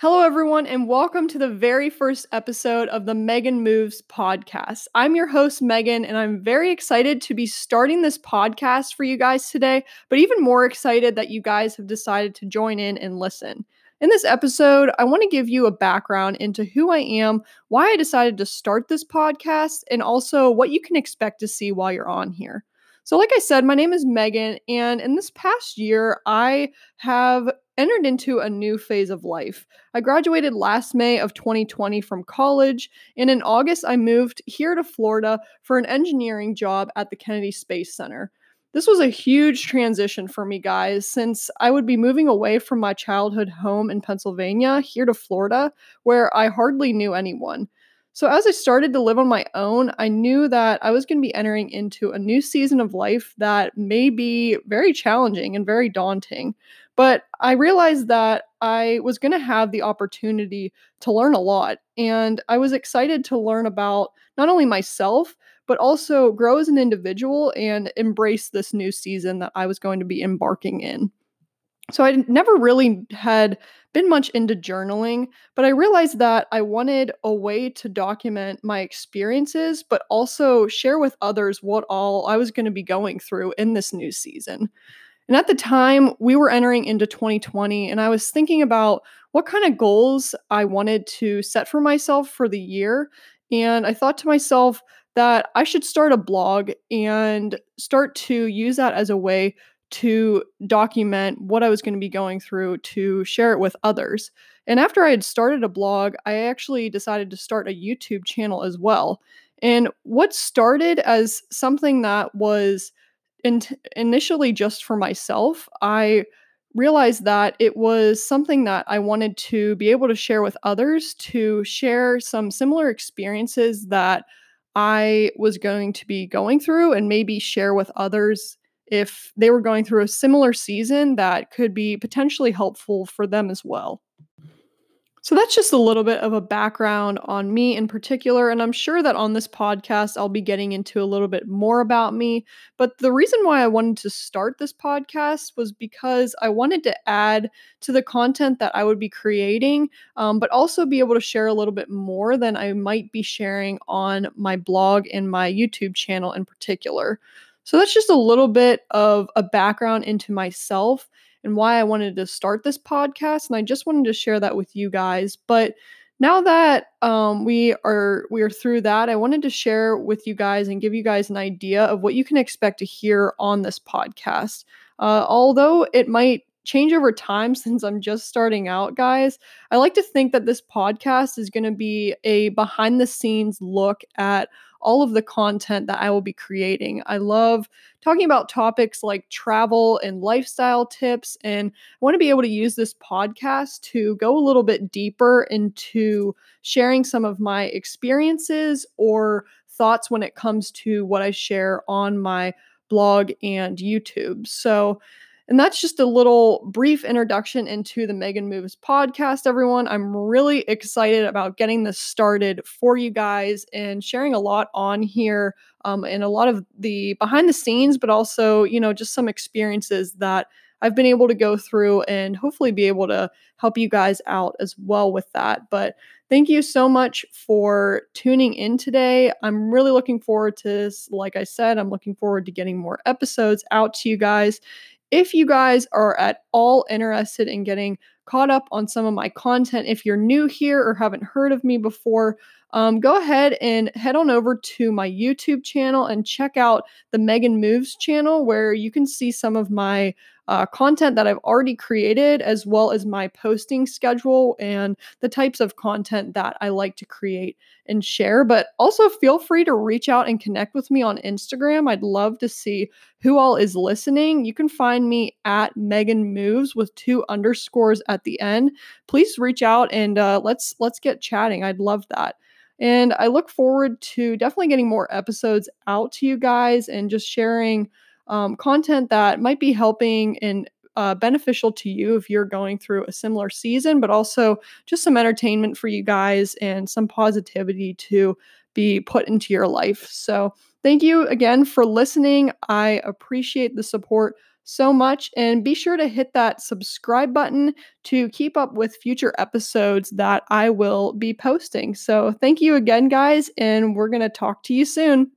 Hello, everyone, and welcome to the very first episode of the Megan Moves podcast. I'm your host, Megan, and I'm very excited to be starting this podcast for you guys today, but even more excited that you guys have decided to join in and listen. In this episode, I want to give you a background into who I am, why I decided to start this podcast, and also what you can expect to see while you're on here. So, like I said, my name is Megan, and in this past year, I have entered into a new phase of life. I graduated last May of 2020 from college, and in August, I moved here to Florida for an engineering job at the Kennedy Space Center. This was a huge transition for me, guys, since I would be moving away from my childhood home in Pennsylvania here to Florida, where I hardly knew anyone. So, as I started to live on my own, I knew that I was going to be entering into a new season of life that may be very challenging and very daunting. But I realized that I was going to have the opportunity to learn a lot. And I was excited to learn about not only myself, but also grow as an individual and embrace this new season that I was going to be embarking in. So I never really had been much into journaling, but I realized that I wanted a way to document my experiences, but also share with others what all I was going to be going through in this new season. And at the time, we were entering into 2020, and I was thinking about what kind of goals I wanted to set for myself for the year. And I thought to myself that I should start a blog and start to use that as a way to document what I was going to be going through to share it with others. And after I had started a blog, I actually decided to start a YouTube channel as well. And what started as something that was in- initially just for myself, I realized that it was something that I wanted to be able to share with others, to share some similar experiences that I was going to be going through, and maybe share with others if they were going through a similar season that could be potentially helpful for them as well. So that's just a little bit of a background on me in particular. And I'm sure that on this podcast, I'll be getting into a little bit more about me. But the reason why I wanted to start this podcast was because I wanted to add to the content that I would be creating, um, but also be able to share a little bit more than I might be sharing on my blog and my YouTube channel in particular. So that's just a little bit of a background into myself and why I wanted to start this podcast. And I just wanted to share that with you guys. But now that um, we are we are through that, I wanted to share with you guys and give you guys an idea of what you can expect to hear on this podcast. Uh, although it might change over time since I'm just starting out, guys. I like to think that this podcast is going to be a behind the scenes look at all of the content that I will be creating. I love talking about topics like travel and lifestyle tips, and I want to be able to use this podcast to go a little bit deeper into sharing some of my experiences or thoughts when it comes to what I share on my blog and YouTube. So, and that's just a little brief introduction into the Megan Moves podcast, everyone. I'm really excited about getting this started for you guys and sharing a lot on here um, and a lot of the behind the scenes, but also, you know, just some experiences that I've been able to go through and hopefully be able to help you guys out as well with that. But thank you so much for tuning in today. I'm really looking forward to this. Like I said, I'm looking forward to getting more episodes out to you guys. If you guys are at all interested in getting caught up on some of my content, if you're new here or haven't heard of me before, um, go ahead and head on over to my YouTube channel and check out the Megan Moves channel, where you can see some of my uh, content that I've already created, as well as my posting schedule and the types of content that I like to create and share. But also feel free to reach out and connect with me on Instagram. I'd love to see who all is listening. You can find me at Megan Moves with two underscores at the end. Please reach out and uh, let's let's get chatting. I'd love that. And I look forward to definitely getting more episodes out to you guys and just sharing um, content that might be helping and uh, beneficial to you if you're going through a similar season, but also just some entertainment for you guys and some positivity to be put into your life. So, thank you again for listening. I appreciate the support so much. And be sure to hit that subscribe button to keep up with future episodes that I will be posting. So thank you again, guys, and we're going to talk to you soon.